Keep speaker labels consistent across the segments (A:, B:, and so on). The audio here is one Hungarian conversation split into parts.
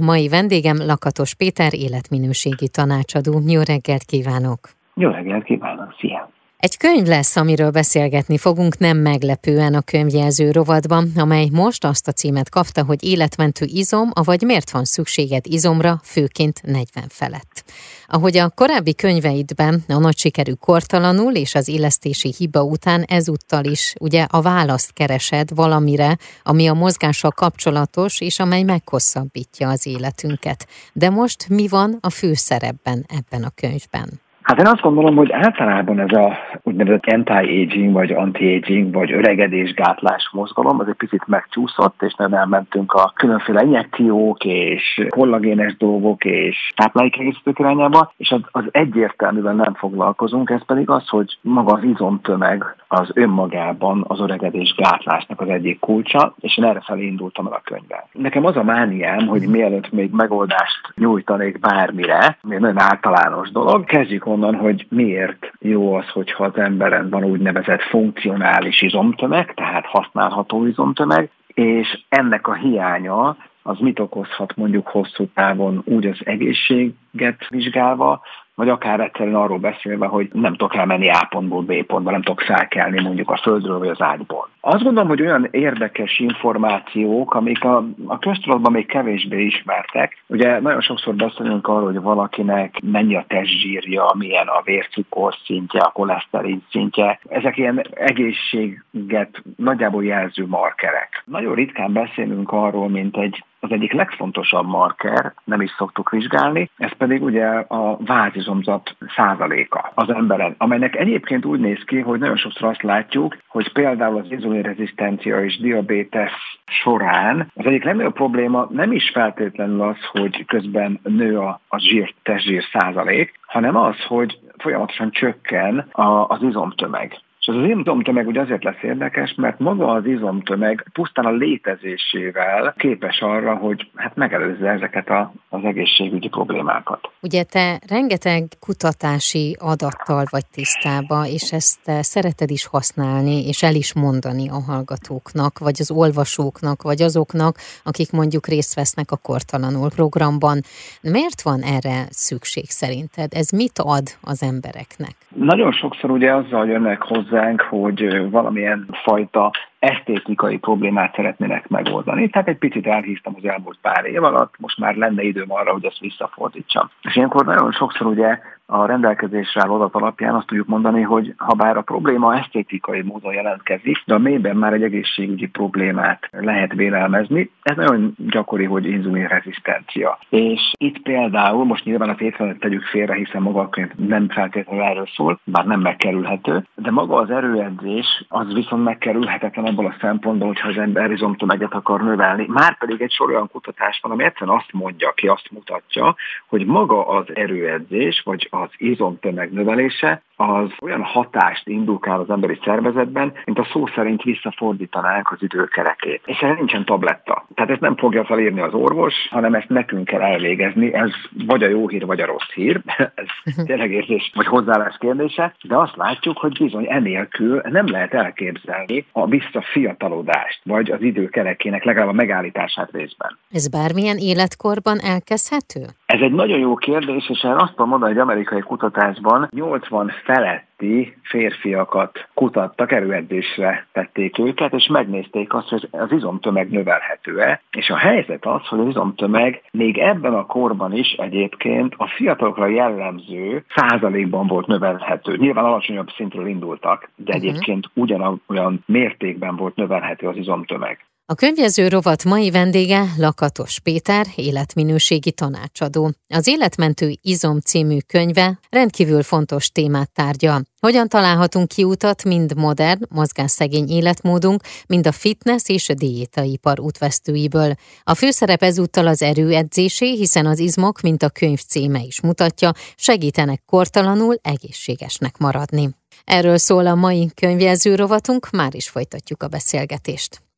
A: mai vendégem Lakatos Péter, életminőségi tanácsadó. Jó reggelt kívánok!
B: Jó reggelt kívánok, szia!
A: Egy könyv lesz, amiről beszélgetni fogunk nem meglepően a könyvjelző rovatban, amely most azt a címet kapta, hogy életmentő izom, avagy miért van szükséged izomra, főként 40 felett. Ahogy a korábbi könyveidben a nagy sikerű kortalanul és az illesztési hiba után ezúttal is ugye a választ keresed valamire, ami a mozgással kapcsolatos, és amely meghosszabbítja az életünket. De most mi van a főszerepben ebben a könyvben?
B: Hát én azt gondolom, hogy általában ez a úgynevezett anti-aging, vagy anti-aging, vagy öregedésgátlás mozgalom, az egy picit megcsúszott, és nem elmentünk a különféle injekciók, és kollagénes dolgok, és táplálékegészítők irányába, és az, az egyértelműen nem foglalkozunk, ez pedig az, hogy maga az izomtömeg az önmagában az öregedés gátlásnak az egyik kulcsa, és én erre felé indultam el a könyvvel. Nekem az a mániám, hogy mielőtt még megoldást nyújtanék bármire, még nagyon általános dolog, kezdjük onnan, hogy miért jó az, hogyha az emberen van úgynevezett funkcionális izomtömeg, tehát használható izomtömeg, és ennek a hiánya az mit okozhat mondjuk hosszú távon úgy az egészséget vizsgálva, vagy akár egyszerűen arról beszélve, hogy nem tudok elmenni A pontból B pontba, nem tudok felkelni mondjuk a földről vagy az ágyból. Azt gondolom, hogy olyan érdekes információk, amik a, a köztudatban még kevésbé ismertek. Ugye nagyon sokszor beszélünk arról, hogy valakinek mennyi a testzsírja, milyen a vércukor szintje, a koleszterin szintje. Ezek ilyen egészséget nagyjából jelző markerek. Nagyon ritkán beszélünk arról, mint egy az egyik legfontosabb marker, nem is szoktuk vizsgálni, ez pedig ugye a vázizomzat százaléka az emberen, amelynek egyébként úgy néz ki, hogy nagyon sokszor azt látjuk, hogy például az inzulinrezisztencia és diabetes során az egyik legnagyobb probléma nem is feltétlenül az, hogy közben nő a, a zsír, testzsír százalék, hanem az, hogy folyamatosan csökken a, az izomtömeg. És az izomtömeg ugye azért lesz érdekes, mert maga az izomtömeg pusztán a létezésével képes arra, hogy hát megelőzze ezeket a, az egészségügyi problémákat.
A: Ugye te rengeteg kutatási adattal vagy tisztába, és ezt szereted is használni, és el is mondani a hallgatóknak, vagy az olvasóknak, vagy azoknak, akik mondjuk részt vesznek a Kortalanul programban. Miért van erre szükség szerinted? Ez mit ad az embereknek?
B: Nagyon sokszor ugye azzal jönnek hozzánk, hogy valamilyen fajta esztétikai problémát szeretnének megoldani. Tehát egy picit elhívtam az elmúlt pár év alatt, most már lenne időm arra, hogy ezt visszafordítsam. És ilyenkor nagyon sokszor ugye a rendelkezésre álló adat alapján azt tudjuk mondani, hogy ha bár a probléma esztétikai módon jelentkezik, de a mélyben már egy egészségügyi problémát lehet vélelmezni. Ez nagyon gyakori, hogy inzulinrezisztencia. És itt például, most nyilván a tételenet tegyük félre, hiszen maga a könyv nem feltétlenül erről szól, bár nem megkerülhető, de maga az erőedzés az viszont megkerülhetetlen abból a szempontból, hogyha az ember izomtömeget akar növelni. Márpedig egy sor olyan kutatás van, ami egyszerűen azt mondja ki, azt mutatja, hogy maga az erőedzés, vagy az izomtömeg növelése, az olyan hatást indukál az emberi szervezetben, mint a szó szerint visszafordítanánk az időkerekét. És erre nincsen tabletta. Tehát ezt nem fogja felírni az orvos, hanem ezt nekünk kell elvégezni. Ez vagy a jó hír, vagy a rossz hír. Ez tényleg érzés vagy hozzáállás kérdése. De azt látjuk, hogy bizony enélkül nem lehet elképzelni a visszafiatalodást, vagy az időkerekének legalább a megállítását részben.
A: Ez bármilyen életkorban elkezdhető?
B: Ez egy nagyon jó kérdés, és erre azt tudom mondani, hogy amerikai kutatásban 80 feletti férfiakat kutattak, erőedzésre tették őket, és megnézték azt, hogy az izomtömeg növelhető-e, és a helyzet az, hogy az izomtömeg még ebben a korban is egyébként a fiatalokra jellemző százalékban volt növelhető. Nyilván alacsonyabb szintről indultak, de mhm. egyébként ugyanolyan mértékben volt növelhető az izomtömeg.
A: A könyvező rovat mai vendége Lakatos Péter, életminőségi tanácsadó. Az Életmentő Izom című könyve rendkívül fontos témát tárgya. Hogyan találhatunk kiutat mind modern, mozgásszegény életmódunk, mind a fitness és a diétaipar útvesztőiből. A főszerep ezúttal az erőedzésé, hiszen az izmok, mint a könyv címe is mutatja, segítenek kortalanul egészségesnek maradni. Erről szól a mai könyvjelző rovatunk, már is folytatjuk a beszélgetést.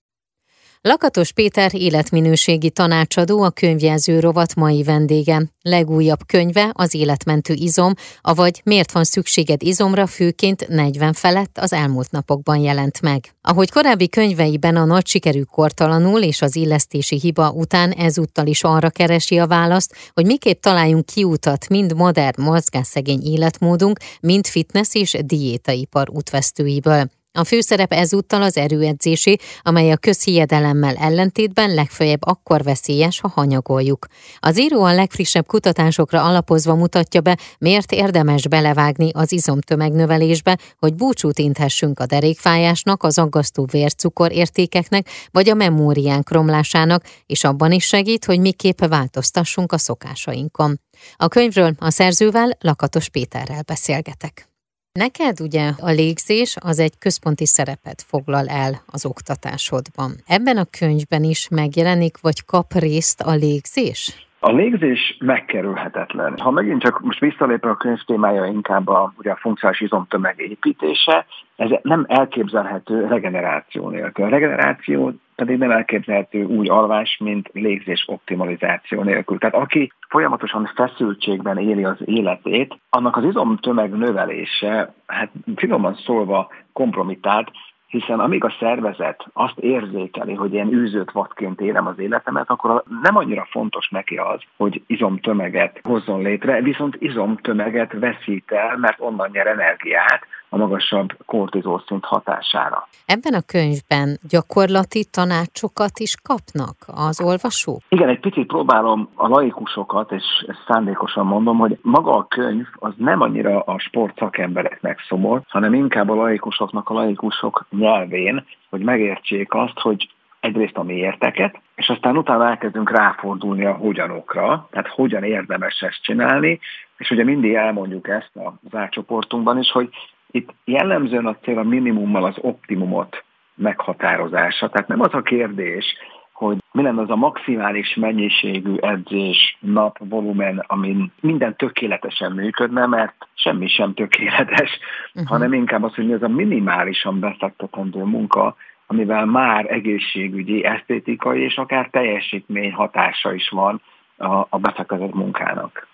A: Lakatos Péter életminőségi tanácsadó a könyvjelző rovat mai vendége. Legújabb könyve az életmentő izom, avagy miért van szükséged izomra főként 40 felett az elmúlt napokban jelent meg. Ahogy korábbi könyveiben a nagy sikerű kortalanul és az illesztési hiba után ezúttal is arra keresi a választ, hogy miképp találjunk kiutat mind modern, mozgásszegény életmódunk, mind fitness és diétaipar útvesztőiből. A főszerep ezúttal az erőedzésé, amely a közhiedelemmel ellentétben legfeljebb akkor veszélyes, ha hanyagoljuk. Az író a legfrissebb kutatásokra alapozva mutatja be, miért érdemes belevágni az izomtömegnövelésbe, hogy búcsút inthessünk a derékfájásnak, az aggasztó vércukor értékeknek, vagy a memóriánk romlásának, és abban is segít, hogy miképp változtassunk a szokásainkon. A könyvről a szerzővel Lakatos Péterrel beszélgetek. Neked ugye a légzés az egy központi szerepet foglal el az oktatásodban. Ebben a könyvben is megjelenik, vagy kap részt a légzés?
B: A légzés megkerülhetetlen. Ha megint csak most visszalépve a könyv témája inkább a, ugye a funkciós izomtömeg építése, ez nem elképzelhető regeneráció nélkül. A regeneráció pedig nem elképzelhető úgy alvás, mint légzés optimalizáció nélkül. Tehát aki folyamatosan feszültségben éli az életét, annak az izomtömeg növelése, hát finoman szólva kompromitált, hiszen amíg a szervezet azt érzékeli, hogy én űzőt vadként élem az életemet, akkor nem annyira fontos neki az, hogy izomtömeget hozzon létre, viszont izomtömeget veszít el, mert onnan nyer energiát, a magasabb kortizol szint hatására.
A: Ebben a könyvben gyakorlati tanácsokat is kapnak az olvasók?
B: Igen, egy picit próbálom a laikusokat, és ezt szándékosan mondom, hogy maga a könyv az nem annyira a sport szakembereknek szomor, hanem inkább a laikusoknak a laikusok nyelvén, hogy megértsék azt, hogy egyrészt a miérteket, és aztán utána elkezdünk ráfordulni a hogyanokra, tehát hogyan érdemes ezt csinálni, és ugye mindig elmondjuk ezt az átcsoportunkban is, hogy itt jellemzően a cél a minimummal az optimumot meghatározása. Tehát nem az a kérdés, hogy mi lenne az a maximális mennyiségű edzés, nap, volumen, amin minden tökéletesen működne, mert semmi sem tökéletes, uh-huh. hanem inkább az, hogy mi az a minimálisan befektetendő munka, amivel már egészségügyi, esztétikai és akár teljesítmény hatása is van a, a befektetett munkának.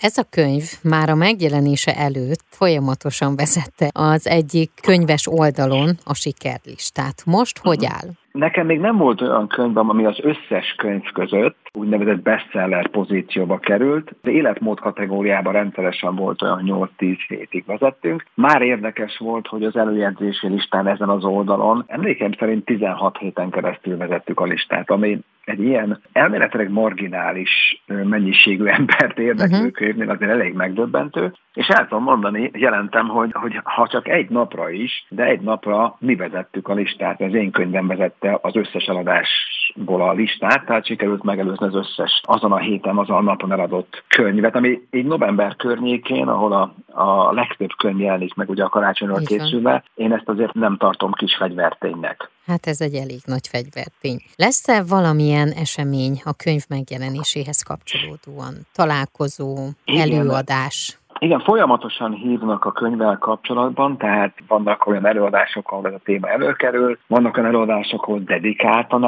A: Ez a könyv már a megjelenése előtt folyamatosan vezette az egyik könyves oldalon a sikerlistát. Most hogy áll?
B: Nekem még nem volt olyan könyvem, ami az összes könyv között úgynevezett bestseller pozícióba került. Az életmód kategóriában rendszeresen volt olyan 8-10 hétig vezettünk. Már érdekes volt, hogy az előjegyzési listán ezen az oldalon emlékeim szerint 16 héten keresztül vezettük a listát, ami egy ilyen elméletileg marginális mennyiségű embert érdeklő uh-huh. könyvnél azért elég megdöbbentő, és el tudom mondani, jelentem, hogy, hogy ha csak egy napra is, de egy napra mi vezettük a listát, az én könyvem vezette az összes eladásból a listát, tehát sikerült megelőzni az összes azon a héten, azon a napon eladott könyvet, ami így november környékén, ahol a, a legtöbb könyv jelenik meg ugye a karácsonyról készülve, én ezt azért nem tartom kis fegyverténynek.
A: Hát ez egy elég nagy fegyvertény. Lesz-e valamilyen esemény a könyv megjelenéséhez kapcsolódóan? Találkozó, előadás?
B: Igen, folyamatosan hívnak a könyvvel kapcsolatban, tehát vannak olyan előadások, ahol ez a téma előkerül, vannak olyan előadások, ahol dedikáltan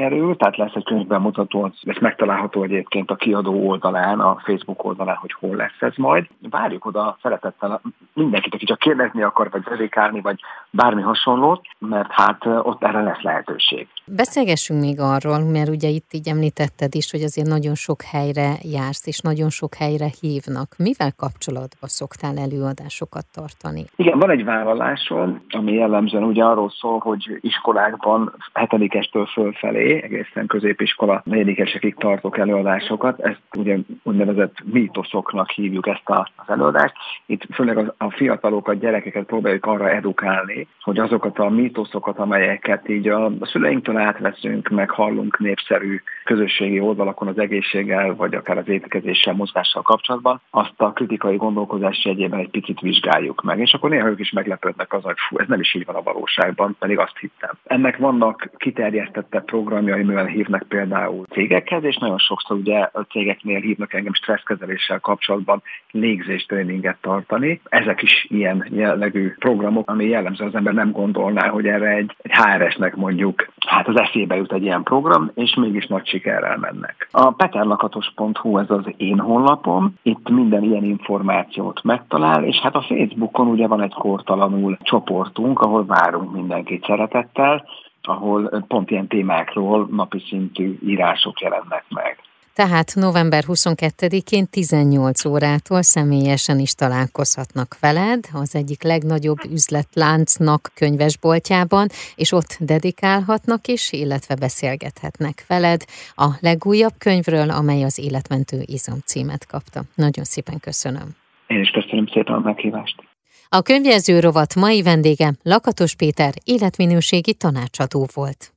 B: előkerül, tehát lesz egy könyvben mutató, ez megtalálható egyébként a kiadó oldalán, a Facebook oldalán, hogy hol lesz ez majd. Várjuk oda szeretettel mindenkit, aki csak kérdezni akar, vagy dedikálni, vagy bármi hasonlót, mert hát ott erre lesz lehetőség.
A: Beszélgessünk még arról, mert ugye itt így említetted is, hogy azért nagyon sok helyre jársz, és nagyon sok helyre hívnak. Mivel kapcsolatban szoktál előadásokat tartani?
B: Igen, van egy vállalásom, ami jellemzően ugye arról szól, hogy iskolákban hetedikestől fölfelé, egészen középiskola negyedikesekig tartok előadásokat. Ezt ugye úgynevezett mítoszoknak hívjuk ezt a, az előadást. Itt főleg a, a fiatalokat, gyerekeket próbáljuk arra edukálni, hogy azokat a mítoszokat, amelyeket így a, szüleinktől átveszünk, meg hallunk népszerű közösségi oldalakon az egészséggel, vagy akár az étkezéssel, mozgással kapcsolatban, azt a kritikai gondolkozás jegyében egy picit vizsgáljuk meg, és akkor néha ők is meglepődnek az, hogy fú, ez nem is így van a valóságban, pedig azt hittem. Ennek vannak kiterjesztette programjai, hívnak például cégekhez, és nagyon sokszor ugye a cégeknél hívnak engem stresszkezeléssel kapcsolatban légzéstréninget tartani. Ezek is ilyen jellegű programok, ami jellemző az ember nem gondolná, hogy erre egy, egy HRS-nek mondjuk, hát az eszébe jut egy ilyen program, és mégis nagy sikerrel mennek. A peterlakatos.hu ez az én honlapom, itt minden ilyen információt megtalál, és hát a Facebookon ugye van egy kortalanul csoportunk, ahol várunk mindenkit szeretettel, ahol pont ilyen témákról napi szintű írások jelennek meg.
A: Tehát november 22-én 18 órától személyesen is találkozhatnak veled, az egyik legnagyobb üzletláncnak könyvesboltjában, és ott dedikálhatnak is, illetve beszélgethetnek veled a legújabb könyvről, amely az Életmentő Izom címet kapta. Nagyon szépen köszönöm.
B: Én is köszönöm szépen a meghívást.
A: A könyvjelző rovat mai vendége Lakatos Péter életminőségi tanácsadó volt.